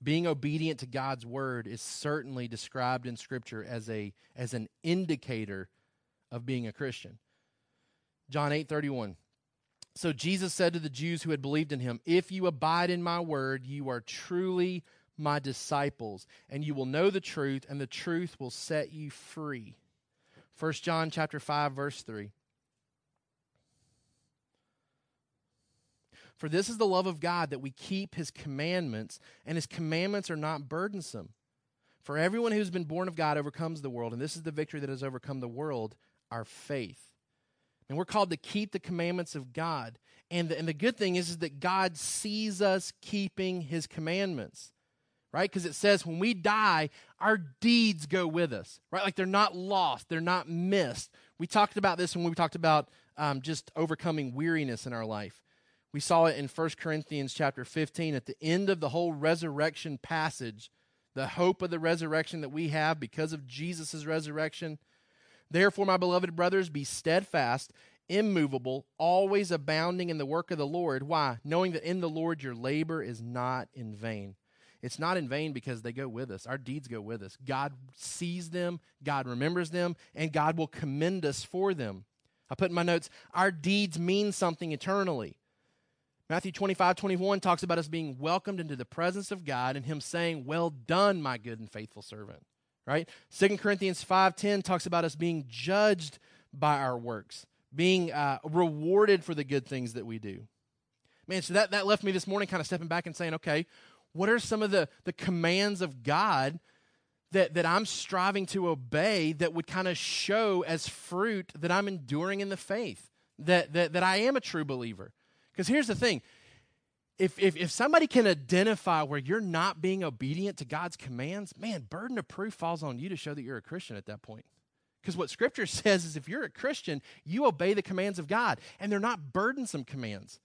being obedient to God's word is certainly described in scripture as a as an indicator of being a Christian. John 8:31 So Jesus said to the Jews who had believed in him, "If you abide in my word, you are truly my disciples, and you will know the truth, and the truth will set you free." 1 John chapter 5 verse 3 For this is the love of God that we keep his commandments, and his commandments are not burdensome. For everyone who's been born of God overcomes the world, and this is the victory that has overcome the world, our faith. And we're called to keep the commandments of God. And the, and the good thing is, is that God sees us keeping his commandments, right? Because it says when we die, our deeds go with us, right? Like they're not lost, they're not missed. We talked about this when we talked about um, just overcoming weariness in our life. We saw it in 1 Corinthians chapter 15 at the end of the whole resurrection passage, the hope of the resurrection that we have because of Jesus' resurrection. Therefore, my beloved brothers, be steadfast, immovable, always abounding in the work of the Lord. Why? Knowing that in the Lord your labor is not in vain. It's not in vain because they go with us. Our deeds go with us. God sees them, God remembers them, and God will commend us for them. I put in my notes, our deeds mean something eternally. Matthew 25, 21 talks about us being welcomed into the presence of God and Him saying, Well done, my good and faithful servant. Right? 2 Corinthians 5.10 talks about us being judged by our works, being uh, rewarded for the good things that we do. Man, so that, that left me this morning kind of stepping back and saying, okay, what are some of the, the commands of God that, that I'm striving to obey that would kind of show as fruit that I'm enduring in the faith, that, that, that I am a true believer? Because here's the thing if, if, if somebody can identify where you're not being obedient to God's commands, man, burden of proof falls on you to show that you're a Christian at that point. Because what Scripture says is if you're a Christian, you obey the commands of God, and they're not burdensome commands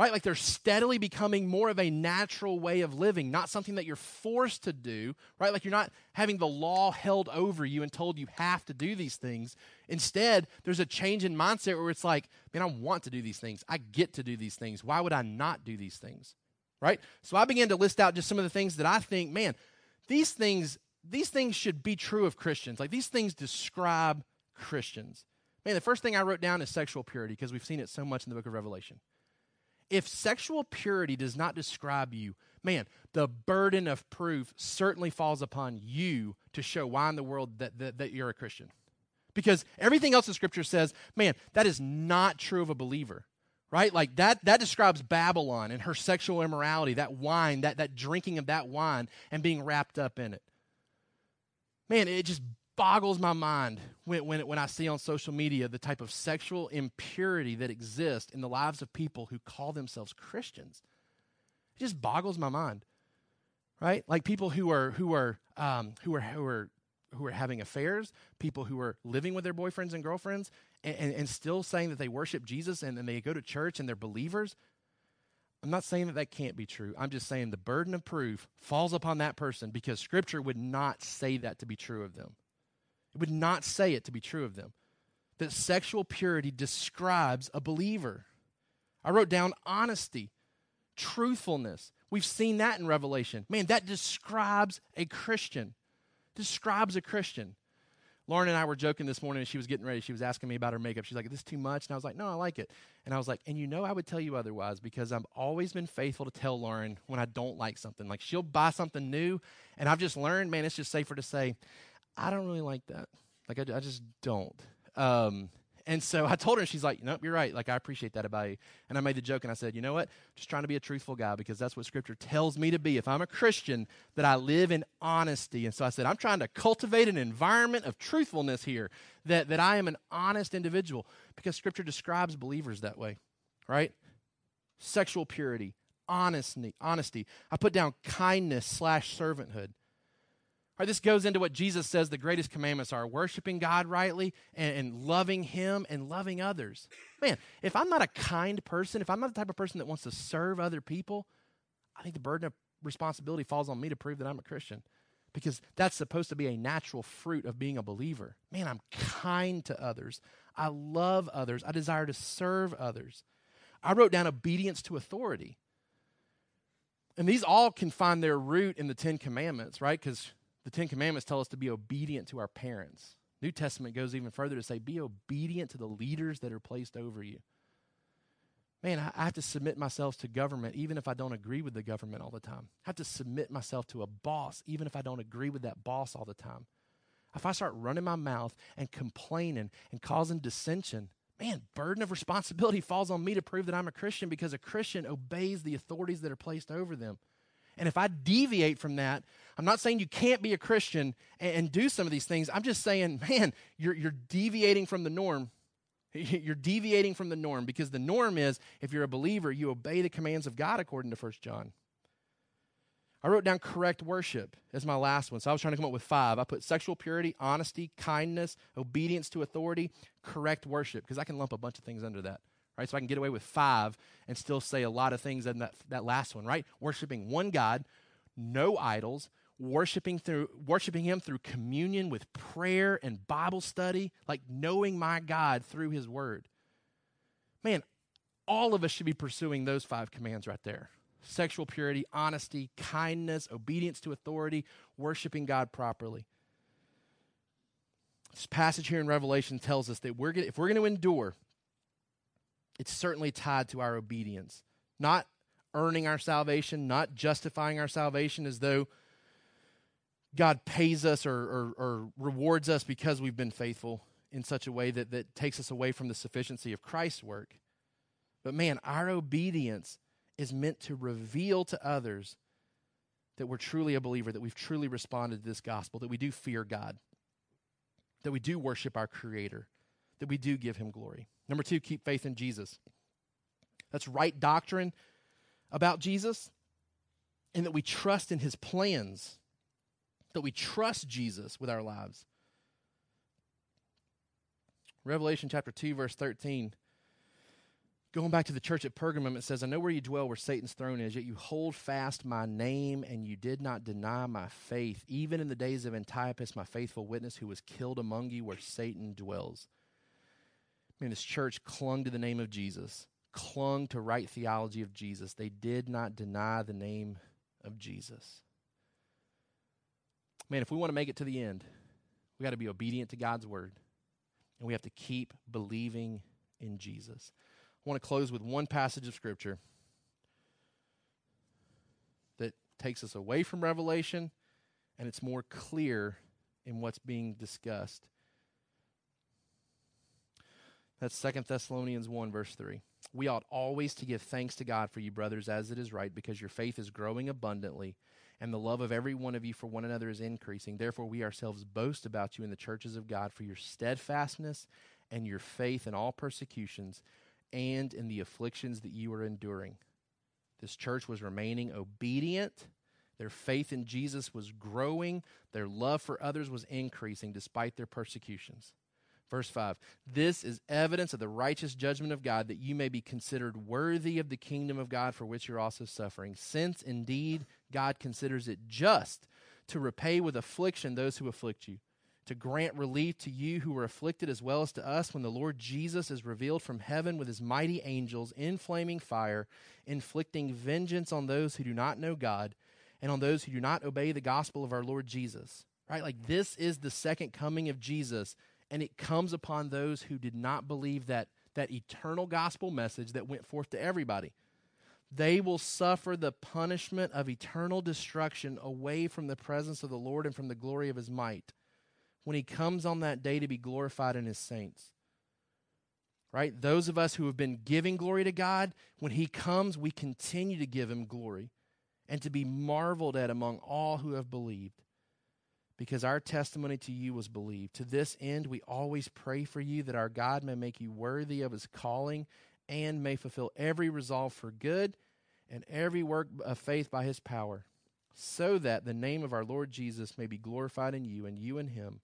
right? Like they're steadily becoming more of a natural way of living, not something that you're forced to do, right? Like you're not having the law held over you and told you have to do these things. Instead, there's a change in mindset where it's like, man, I want to do these things. I get to do these things. Why would I not do these things? Right? So I began to list out just some of the things that I think, man, these things these things should be true of Christians. Like these things describe Christians. Man, the first thing I wrote down is sexual purity because we've seen it so much in the book of Revelation if sexual purity does not describe you, man, the burden of proof certainly falls upon you to show why in the world that, that, that you're a Christian. Because everything else in Scripture says, man, that is not true of a believer right like that that describes babylon and her sexual immorality that wine that that drinking of that wine and being wrapped up in it man it just boggles my mind when, when, when I see on social media the type of sexual impurity that exists in the lives of people who call themselves Christians. It just boggles my mind, right? Like people who are who are um, who are who are who are having affairs, people who are living with their boyfriends and girlfriends, and, and, and still saying that they worship Jesus and, and they go to church and they're believers. I'm not saying that that can't be true. I'm just saying the burden of proof falls upon that person because Scripture would not say that to be true of them. It would not say it to be true of them. That sexual purity describes a believer. I wrote down honesty, truthfulness. We've seen that in Revelation. Man, that describes a Christian. Describes a Christian. Lauren and I were joking this morning as she was getting ready. She was asking me about her makeup. She's like, Is this too much? And I was like, No, I like it. And I was like, And you know, I would tell you otherwise because I've always been faithful to tell Lauren when I don't like something. Like, she'll buy something new, and I've just learned, man, it's just safer to say, I don't really like that. Like, I, I just don't. Um, and so I told her, and she's like, Nope, you're right. Like, I appreciate that about you. And I made the joke, and I said, You know what? Just trying to be a truthful guy because that's what Scripture tells me to be. If I'm a Christian, that I live in honesty. And so I said, I'm trying to cultivate an environment of truthfulness here, that, that I am an honest individual because Scripture describes believers that way, right? Sexual purity, honesty, honesty. I put down kindness slash servanthood. Right, this goes into what Jesus says the greatest commandments are worshiping God rightly and, and, loving Him and loving others. Man, if I'm not a kind person, if I'm not the type of person that wants to serve other people, I think the burden of responsibility falls on me to prove that I'm a Christian because that's supposed to be a natural fruit of being a believer. Man, I'm kind to others, I love others, I desire to serve others. I wrote down obedience to authority. And these all can find their root in the Ten Commandments, right? Because the Ten Commandments tell us to be obedient to our parents. New Testament goes even further to say, be obedient to the leaders that are placed over you. Man, I have to submit myself to government even if I don't agree with the government all the time. I have to submit myself to a boss even if I don't agree with that boss all the time. If I start running my mouth and complaining and causing dissension, man, burden of responsibility falls on me to prove that I'm a Christian because a Christian obeys the authorities that are placed over them. And if I deviate from that, I'm not saying you can't be a Christian and, and do some of these things. I'm just saying, man, you're, you're deviating from the norm. You're deviating from the norm because the norm is if you're a believer, you obey the commands of God according to 1 John. I wrote down correct worship as my last one. So I was trying to come up with five. I put sexual purity, honesty, kindness, obedience to authority, correct worship, because I can lump a bunch of things under that. Right? So I can get away with five and still say a lot of things in that, that last one, right? Worshiping one God, no idols, worshiping through worshiping him through communion with prayer and Bible study, like knowing my God through his word. Man, all of us should be pursuing those five commands right there sexual purity, honesty, kindness, obedience to authority, worshiping God properly. This passage here in Revelation tells us that we're gonna, if we're going to endure, it's certainly tied to our obedience. Not earning our salvation, not justifying our salvation as though God pays us or, or, or, rewards us because we've been faithful in such a way that, that takes us away from the sufficiency of Christ's work. But man, our obedience is meant to reveal to others that we're truly a believer, that we've truly responded to this gospel, that we do fear God, that we do worship our Creator, that we do give Him glory. Number two, keep faith in Jesus. That's right doctrine about Jesus, and that we trust in His plans, that we trust Jesus with our lives. Revelation chapter 2, verse 13 Going back to the church at Pergamum, it says, I know where you dwell, where Satan's throne is, yet you hold fast my name, and you did not deny my faith, even in the days of Antipas, my faithful witness, who was killed among you, where Satan dwells. I mean, this church clung to the name of Jesus, clung to right theology of Jesus. They did not deny the name of Jesus. Man, if we want to make it to the end, we got to be obedient to God's word, and we have to keep believing in Jesus. I want to close with one passage of Scripture that takes us away from Revelation and it's more clear in what's being discussed. That's Second Thessalonians 1, verse 3. We ought always to give thanks to God for you, brothers, as it is right, because your faith is growing abundantly, and the love of every one of you for one another is increasing. Therefore, we ourselves boast about you in the churches of God for your steadfastness and your faith in all persecutions and in the afflictions that you are enduring. This church was remaining obedient. Their faith in Jesus was growing. Their love for others was increasing despite their persecutions. Verse 5 This is evidence of the righteous judgment of God that you may be considered worthy of the kingdom of God for which you're also suffering, since indeed God considers it just to repay with affliction those who afflict you to grant relief to you who were afflicted as well as to us when the Lord Jesus is revealed from heaven with his mighty angels in flaming fire, inflicting vengeance on those who do not know God and on those who do not obey the gospel of our Lord Jesus. Right? Like this is the second coming of Jesus, and it comes upon those who did not believe that that eternal gospel message that went forth to everybody. They will suffer the punishment of eternal destruction away from the presence of the Lord and from the glory of his might when he comes on that day to be glorified in his saints. Right? Those of us who have been giving glory to God, when he comes, we continue to give him glory and to be marveled at among all who have believed. Because our testimony to you was believed. To this end, we always pray for you that our God may make you worthy of his calling and may fulfill every resolve for good and every work of faith by his power, so that the name of our Lord Jesus may be glorified in you and you in him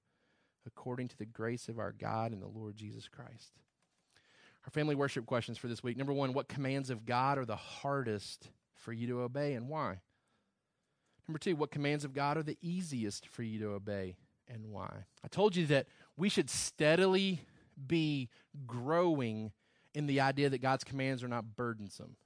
according to the grace of our God and the Lord Jesus Christ. Our family worship questions for this week. Number one, what commands of God are the hardest for you to obey and why? Number two, what commands of God are the easiest for you to obey and why? I told you that we should steadily be growing in the idea that God's commands are not burdensome,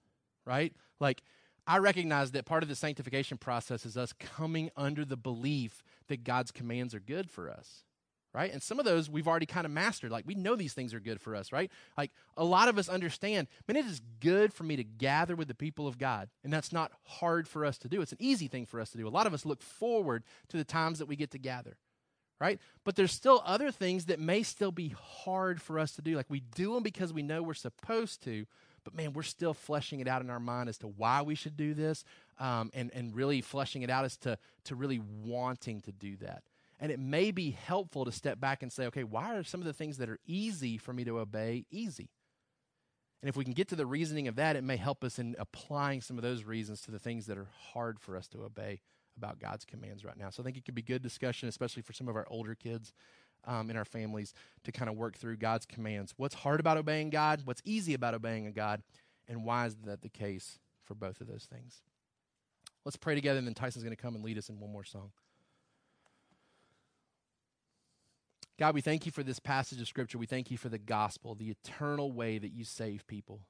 right? Like, I recognize that part of the sanctification process is us coming under the belief that God's commands are good for us right? And some of those we've already kind of mastered. Like we know these things are good for us, right? Like a lot of us understand, man, it is good for me to gather with the people of God. And that's not hard for us to do. It's an easy thing for us to do. A lot of us look forward to the times that we get to gather. Right? But there's still other things that may still be hard for us to do. Like we do them because we know we're supposed to, but man, we're still fleshing it out in our mind as to why we should do this um, and, and really fleshing it out as to, to really wanting to do that. And it may be helpful to step back and say, okay, why are some of the things that are easy for me to obey easy? And if we can get to the reasoning of that, it may help us in applying some of those reasons to the things that are hard for us to obey about God's commands right now. So I think it could be good discussion, especially for some of our older kids um, in our families, to kind of work through God's commands. What's hard about obeying God? What's easy about obeying God? And why is that the case for both of those things? Let's pray together, and then Tyson's going to come and lead us in one more song. God, we thank you for this passage of Scripture. We thank you for the gospel, the eternal way that you save people.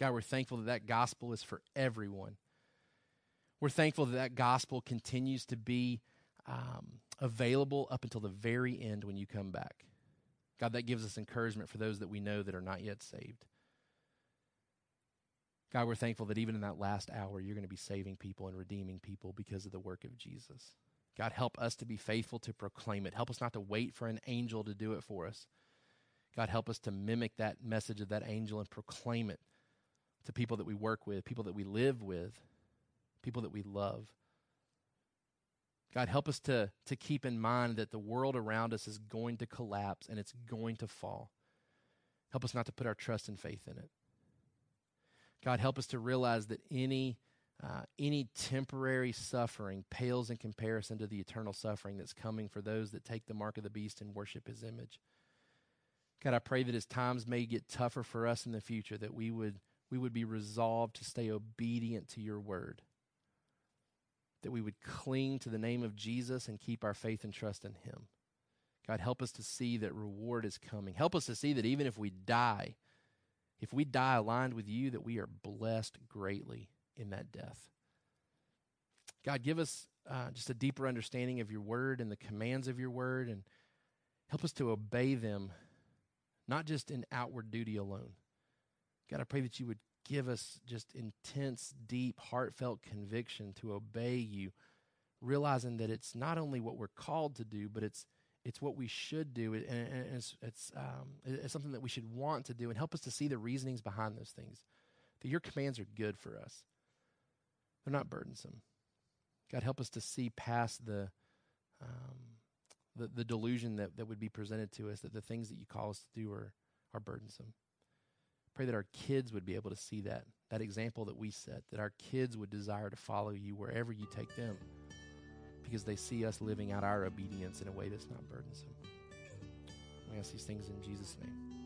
God, we're thankful that that gospel is for everyone. We're thankful that that gospel continues to be um, available up until the very end when you come back. God, that gives us encouragement for those that we know that are not yet saved. God, we're thankful that even in that last hour, you're going to be saving people and redeeming people because of the work of Jesus. God, help us to be faithful to proclaim it. Help us not to wait for an angel to do it for us. God, help us to mimic that message of that angel and proclaim it to people that we work with, people that we live with, people that we love. God, help us to, to keep in mind that the world around us is going to collapse and it's going to fall. Help us not to put our trust and faith in it. God, help us to realize that any uh, any temporary suffering pales in comparison to the eternal suffering that's coming for those that take the mark of the beast and worship his image. God, I pray that as times may get tougher for us in the future, that we would, we would be resolved to stay obedient to your word. That we would cling to the name of Jesus and keep our faith and trust in him. God, help us to see that reward is coming. Help us to see that even if we die, if we die aligned with you, that we are blessed greatly in that death. God, give us uh, just a deeper understanding of your word and the commands of your word, and help us to obey them, not just in outward duty alone. God, I pray that you would give us just intense, deep, heartfelt conviction to obey you, realizing that it's not only what we're called to do, but it's it's what we should do, and it's it's, um, it's something that we should want to do, and help us to see the reasonings behind those things. That your commands are good for us. They're not burdensome. God, help us to see past the, um, the, the delusion that, that would be presented to us that the things that you call us to do are, are burdensome. Pray that our kids would be able to see that, that example that we set, that our kids would desire to follow you wherever you take them because they see us living out our obedience in a way that's not burdensome. We ask these things in Jesus' name.